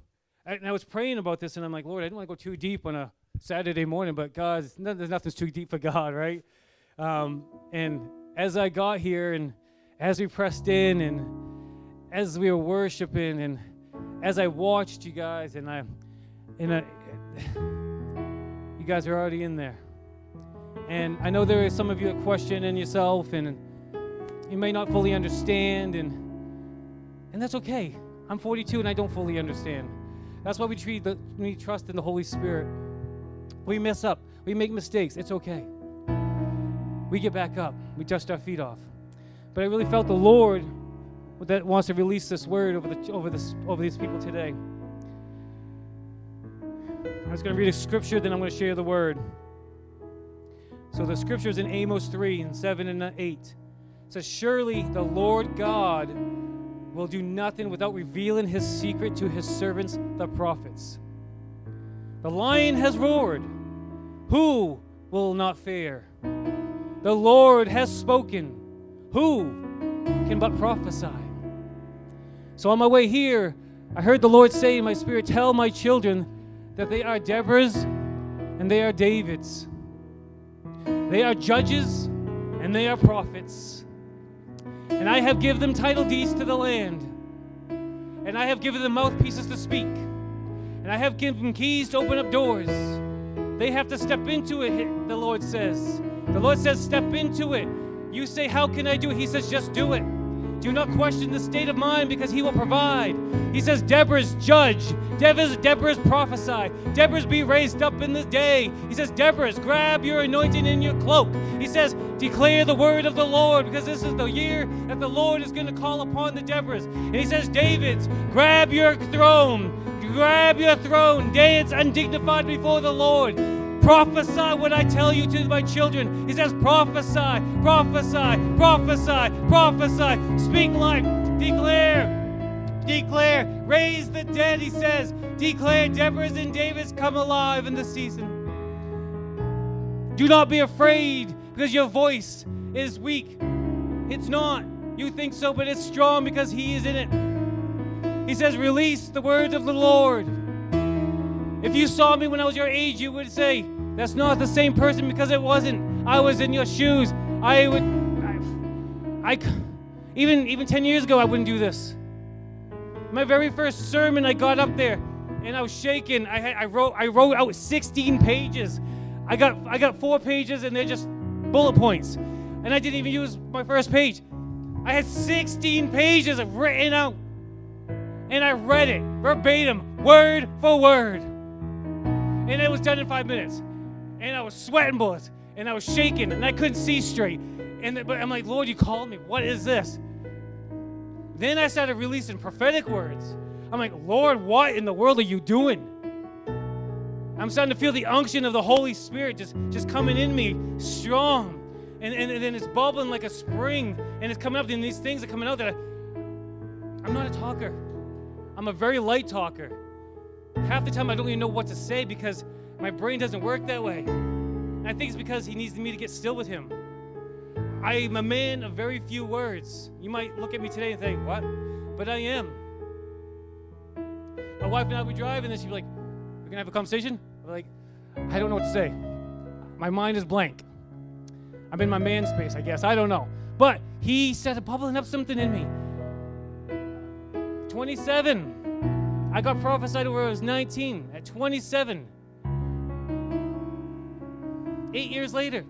S1: and I was praying about this, and I'm like, Lord, I didn't want to go too deep on a Saturday morning, but God, there's nothing's too deep for God, right? Um, and as I got here, and as we pressed in, and as we were worshiping, and as I watched you guys, and I, and I, you guys are already in there. And I know there is some of you that question in yourself, and you may not fully understand, and and that's okay. I'm 42 and I don't fully understand. That's why we treat the, we trust in the Holy Spirit. We mess up. We make mistakes. It's okay. We get back up. We dust our feet off. But I really felt the Lord that wants to release this word over the over this over these people today. I'm just going to read a scripture, then I'm going to share the word. So the scripture is in Amos 3 and 7 and 8. It says, Surely the Lord God will do nothing without revealing his secret to his servants, the prophets. The lion has roared. Who will not fear? The Lord has spoken. Who can but prophesy? So on my way here, I heard the Lord say in my spirit, Tell my children that they are Deborah's and they are David's. They are judges and they are prophets. And I have given them title deeds to the land. And I have given them mouthpieces to speak. And I have given them keys to open up doors. They have to step into it, the Lord says. The Lord says, step into it. You say, How can I do it? He says, Just do it. Do not question the state of mind because he will provide. He says, Deborah's judge. Deborah's, Deborah's prophesy. Deborah's be raised up in this day. He says, Deborah's grab your anointing in your cloak. He says, declare the word of the Lord because this is the year that the Lord is going to call upon the Deborahs. And he says, David's, grab your throne. Grab your throne. Dance undignified before the Lord. Prophesy what I tell you to my children. He says, prophesy, prophesy, prophesy, prophesy. Speak life. Declare, declare. Raise the dead, he says. Declare Deborah's and David's come alive in the season. Do not be afraid because your voice is weak. It's not. You think so, but it's strong because he is in it. He says, release the word of the Lord. If you saw me when I was your age, you would say, That's not the same person because it wasn't. I was in your shoes. I would, I, I even, even 10 years ago, I wouldn't do this. My very first sermon, I got up there and I was shaking. I, had, I, wrote, I wrote out 16 pages. I got, I got four pages and they're just bullet points. And I didn't even use my first page. I had 16 pages of written out. And I read it verbatim, word for word. And it was done in five minutes. And I was sweating bullets. And I was shaking. And I couldn't see straight. And but I'm like, Lord, you called me. What is this? Then I started releasing prophetic words. I'm like, Lord, what in the world are you doing? I'm starting to feel the unction of the Holy Spirit just, just coming in me strong. And, and, then it's bubbling like a spring and it's coming up. And these things are coming out that I, I'm not a talker. I'm a very light talker. Half the time I don't even know what to say because my brain doesn't work that way. And I think it's because he needs me to get still with him. I'm a man of very few words. You might look at me today and think, what? But I am. My wife and I would drive, and then she'd be like, We're gonna have a conversation? I'm like, I don't know what to say. My mind is blank. I'm in my man space, I guess. I don't know. But he started bubbling up something in me. 27. I got prophesied when I was 19. At 27. Eight years later,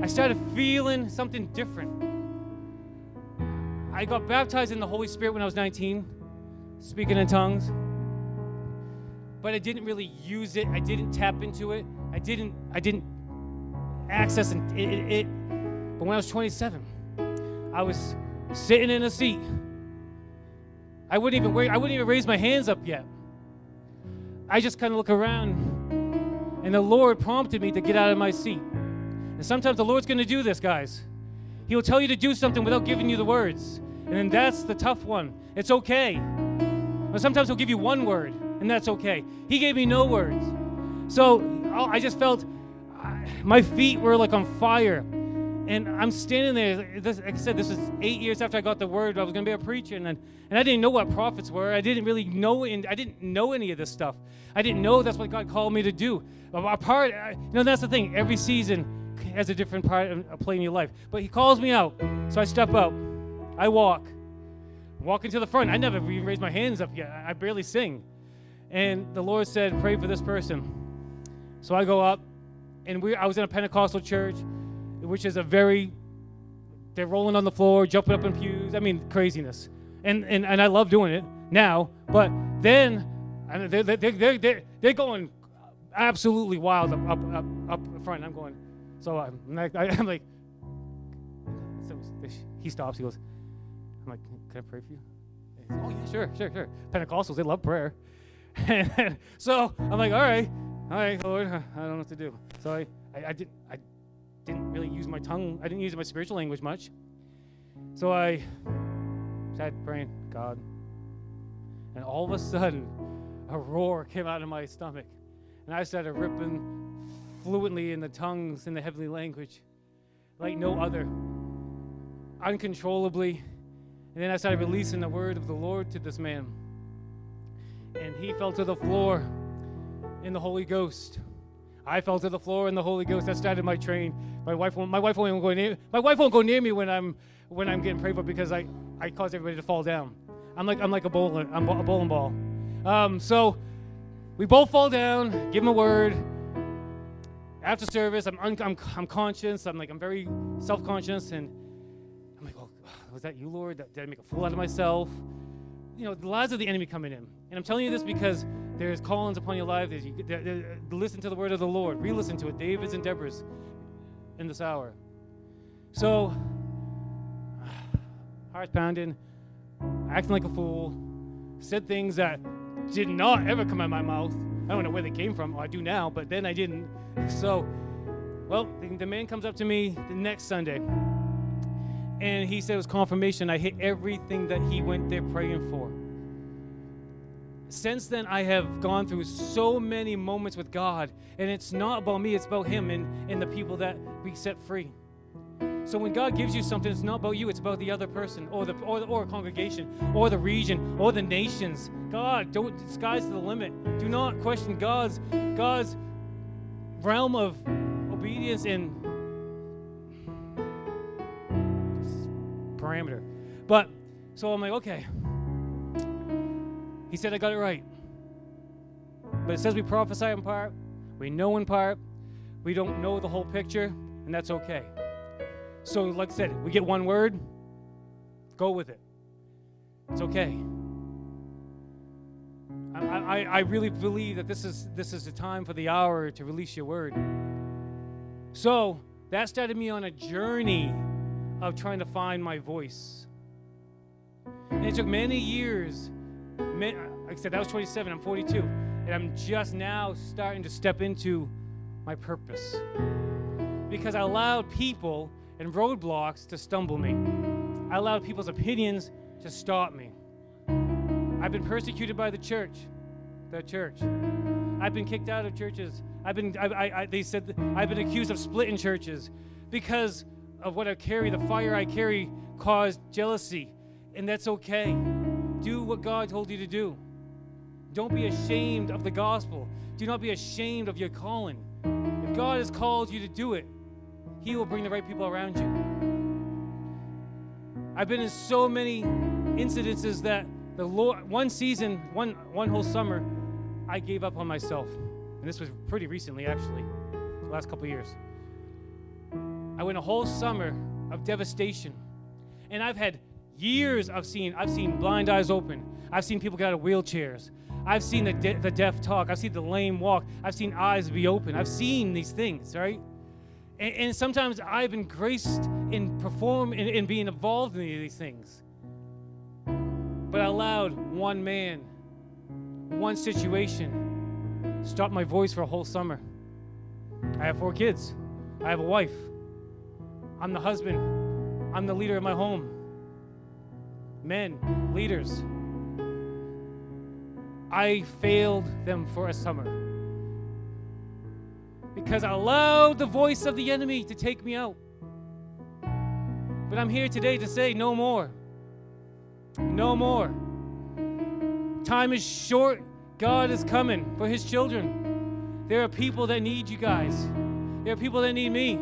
S1: I started feeling something different. I got baptized in the Holy Spirit when I was 19, speaking in tongues. But I didn't really use it. I didn't tap into it. I didn't. I didn't access it. it, it. But when I was 27, I was sitting in a seat. I wouldn't even. I wouldn't even raise my hands up yet. I just kind of look around, and the Lord prompted me to get out of my seat. And sometimes the Lord's going to do this, guys. He will tell you to do something without giving you the words. And then that's the tough one. It's okay. But sometimes He'll give you one word, and that's okay. He gave me no words. So I just felt my feet were like on fire. And I'm standing there. This, like I said, this was eight years after I got the word. I was going to be a preacher, and, and I didn't know what prophets were. I didn't really know, and I didn't know any of this stuff. I didn't know that's what God called me to do. A part, uh, you know, that's the thing. Every season, has a different part um, of play in your life. But he calls me out. So I step out. I walk. Walk into the front. I never even raised my hands up yet. I barely sing. And the Lord said, Pray for this person. So I go up, and we, I was in a Pentecostal church, which is a very, they're rolling on the floor, jumping up in pews. I mean, craziness. And, and, and I love doing it now. But then, they're, they're, they're, they're, they're going absolutely wild up, up, up, up front. I'm going, so uh, I'm like, I'm like so he stops. He goes, I'm like, can I pray for you? Oh yeah, sure, sure, sure. Pentecostals, they love prayer. so I'm like, all right, all right, Lord, I don't know what to do. So I, I, I didn't, I didn't really use my tongue. I didn't use my spiritual language much. So I started praying, God, and all of a sudden, a roar came out of my stomach, and I started ripping fluently in the tongues in the heavenly language like no other, uncontrollably. And then I started releasing the word of the Lord to this man. And he fell to the floor in the Holy Ghost. I fell to the floor in the Holy Ghost. That started my train. My wife won't, my wife won't go near my wife won't go near me when I'm when I'm getting prayed for because I, I cause everybody to fall down. I'm like I'm like a bowling I'm a bowling ball. Um, so we both fall down, give him a word, after service, I'm, un- I'm, I'm conscious. I'm like, I'm very self conscious. And I'm like, oh, was that you, Lord? Did I make a fool out of myself? You know, the lies of the enemy coming in. And I'm telling you this because there's callings upon your life. You, listen to the word of the Lord. Re listen to it. David's and Deborah's in this hour. So, heart pounding, acting like a fool, said things that did not ever come out of my mouth. I don't know where they came from. Well, I do now, but then I didn't. So, well, the man comes up to me the next Sunday, and he said it was confirmation. I hit everything that he went there praying for. Since then, I have gone through so many moments with God, and it's not about me, it's about Him and, and the people that we set free. So when God gives you something, it's not about you, it's about the other person or the or, the, or congregation or the region or the nations. God, don't sky's the limit. Do not question God's God's realm of obedience and parameter. But so I'm like, okay. He said I got it right. But it says we prophesy in part, we know in part, we don't know the whole picture, and that's okay. So, like I said, we get one word, go with it. It's okay. I, I, I really believe that this is this is the time for the hour to release your word. So that started me on a journey of trying to find my voice. And it took many years. Like I said, that was 27, I'm 42. And I'm just now starting to step into my purpose. Because I allowed people and roadblocks to stumble me. I allowed people's opinions to stop me. I've been persecuted by the church, the church. I've been kicked out of churches. I've been, I, I, I, they said, I've been accused of splitting churches because of what I carry. The fire I carry caused jealousy, and that's okay. Do what God told you to do. Don't be ashamed of the gospel. Do not be ashamed of your calling. If God has called you to do it, He will bring the right people around you. I've been in so many incidences that the Lord, one season, one, one whole summer, I gave up on myself. And this was pretty recently, actually, the last couple years. I went a whole summer of devastation. And I've had years I've seen. I've seen blind eyes open. I've seen people get out of wheelchairs. I've seen the, de- the deaf talk. I've seen the lame walk. I've seen eyes be open. I've seen these things, right? And, and sometimes I've been graced in perform in, in being involved in these things. But I allowed one man, one situation, stop my voice for a whole summer. I have four kids. I have a wife. I'm the husband. I'm the leader of my home. Men, leaders. I failed them for a summer because I allowed the voice of the enemy to take me out. But I'm here today to say no more. No more. Time is short. God is coming for his children. There are people that need you guys. There are people that need me.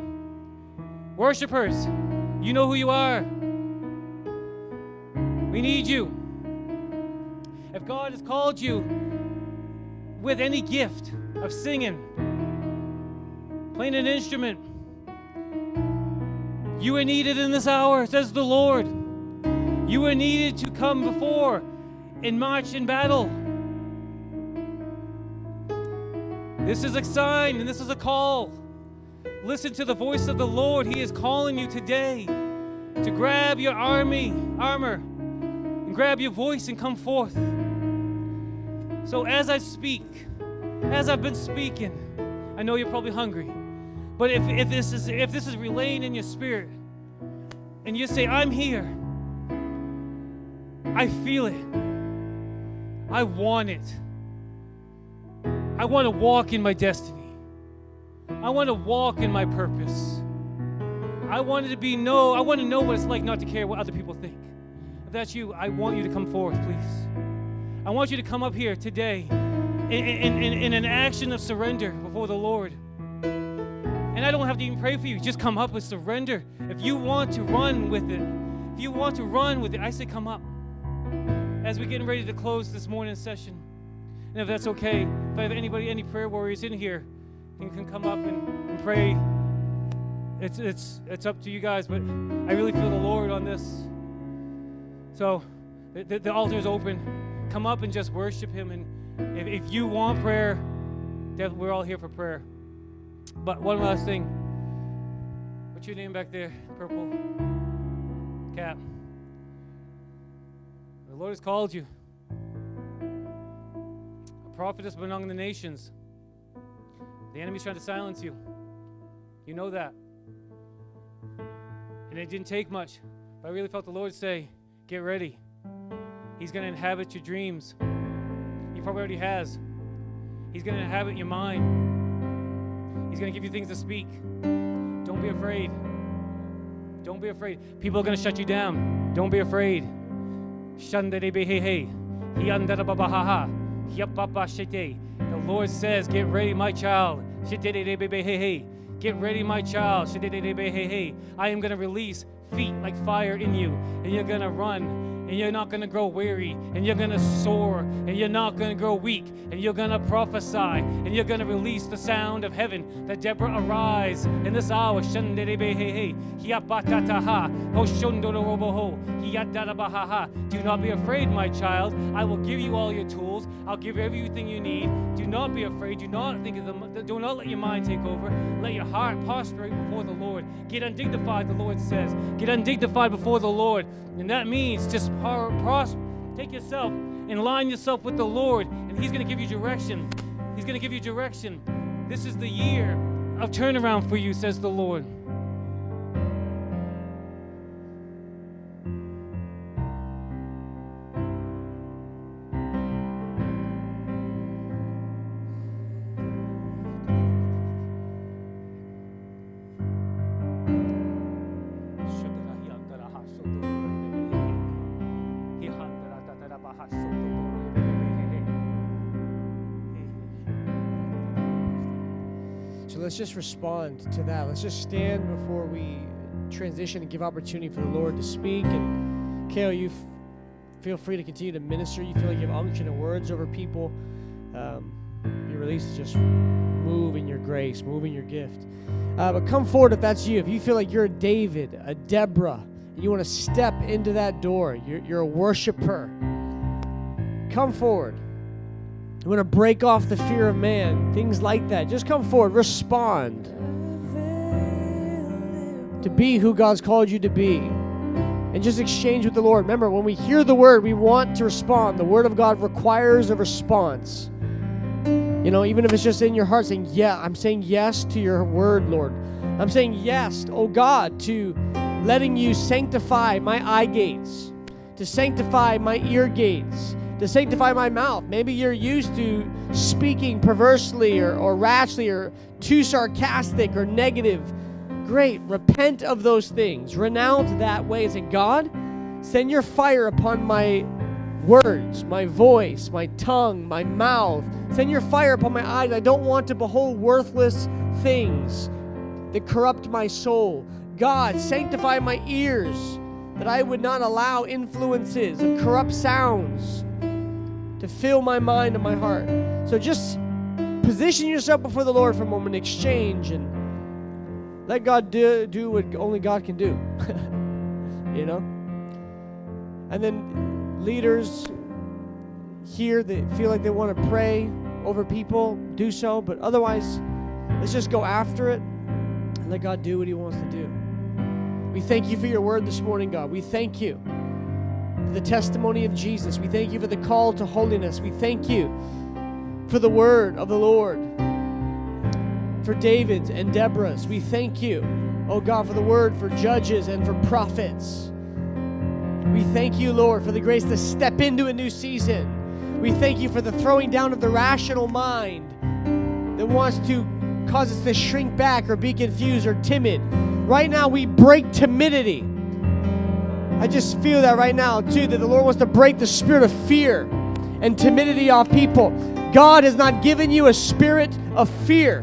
S1: Worshippers, you know who you are. We need you. If God has called you with any gift of singing, playing an instrument, you are needed in this hour, says the Lord. You are needed to come before and march in battle. This is a sign and this is a call. Listen to the voice of the Lord. He is calling you today to grab your army, armor, grab your voice and come forth. So as I speak, as I've been speaking, I know you're probably hungry. But if, if this is if this is relaying in your spirit, and you say, I'm here, I feel it. I want it. I want to walk in my destiny. I want to walk in my purpose. I wanted to be no, I want to know what it's like not to care what other people think. If that's you, I want you to come forth, please. I want you to come up here today in, in, in, in an action of surrender before the Lord. And I don't have to even pray for you. Just come up with surrender. If you want to run with it, if you want to run with it, I say come up. As we're getting ready to close this morning session. And if that's okay, if I have anybody, any prayer warriors in here, you can come up and, and pray. It's, it's, it's up to you guys, but I really feel the Lord on this. So the, the altar is open come up and just worship Him. And if, if you want prayer, we're all here for prayer. But one last thing. What's your name back there? Purple cap. The Lord has called you. A prophetess among the nations. The enemy's trying to silence you. You know that. And it didn't take much. But I really felt the Lord say, get ready. He's going to inhabit your dreams. He probably already has. He's going to inhabit your mind. He's going to give you things to speak. Don't be afraid. Don't be afraid. People are going to shut you down. Don't be afraid. The Lord says, Get ready, my child. Get ready, my child. I am going to release feet like fire in you, and you're going to run and you're not going to grow weary, and you're going to soar, and you're not going to grow weak, and you're going to prophesy, and you're going to release the sound of heaven that Deborah arise in this hour. Do not be afraid, my child. I will give you all your tools. I'll give you everything you need. Do not be afraid. Do not think of them. Do not let your mind take over. Let your heart prostrate before the Lord. Get undignified, the Lord says. Get undignified before the Lord. And that means just take yourself and line yourself with the Lord, and He's going to give you direction. He's going to give you direction. This is the year of turnaround for you, says the Lord.
S2: Let's just respond to that. Let's just stand before we transition and give opportunity for the Lord to speak. And Kale, you f- feel free to continue to minister. You feel like you have unction and words over people. Um, be released to just move in your grace, move in your gift. Uh, but come forward if that's you. If you feel like you're a David, a Deborah, and you want to step into that door, you're, you're a worshiper, come forward. You want to break off the fear of man, things like that. Just come forward, respond to be who God's called you to be. And just exchange with the Lord. Remember, when we hear the word, we want to respond. The word of God requires a response. You know, even if it's just in your heart saying, Yeah, I'm saying yes to your word, Lord. I'm saying yes, oh God, to letting you sanctify my eye gates, to sanctify my ear gates, to sanctify my mouth. Maybe you're used to speaking perversely or, or rashly or too sarcastic or negative. Great. Repent of those things. Renounce that way and God, send your fire upon my words, my voice, my tongue, my mouth. Send your fire upon my eyes. I don't want to behold worthless things that corrupt my soul. God, sanctify my ears that I would not allow influences of corrupt sounds to fill my mind and my heart. So just position yourself before the Lord for a moment, exchange, and let God do, do what only God can do. you know? And then leaders here that feel like they want to pray over people, do so. But otherwise, let's just go after it and let God do what He wants to do. We thank you for your word this morning, God. We thank you the testimony of Jesus. We thank you for the call to holiness. We thank you for the word of the Lord, for David's and Deborah's. We thank you, oh God, for the word for judges and for prophets. We thank you, Lord, for the grace to step into a new season. We thank you for the throwing down of the rational mind that wants to cause us to shrink back or be confused or timid. Right now, we break timidity. I just feel that right now, too, that the Lord wants to break the spirit of fear and timidity off people. God has not given you a spirit of fear,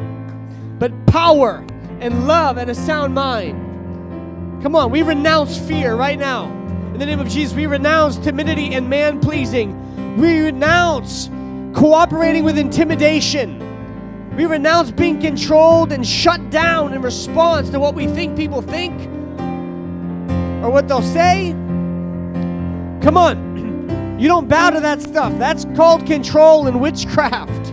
S2: but power and love and a sound mind. Come on, we renounce fear right now. In the name of Jesus, we renounce timidity and man pleasing. We renounce cooperating with intimidation. We renounce being controlled and shut down in response to what we think people think or what they'll say. Come on. You don't bow to that stuff. That's called control and witchcraft.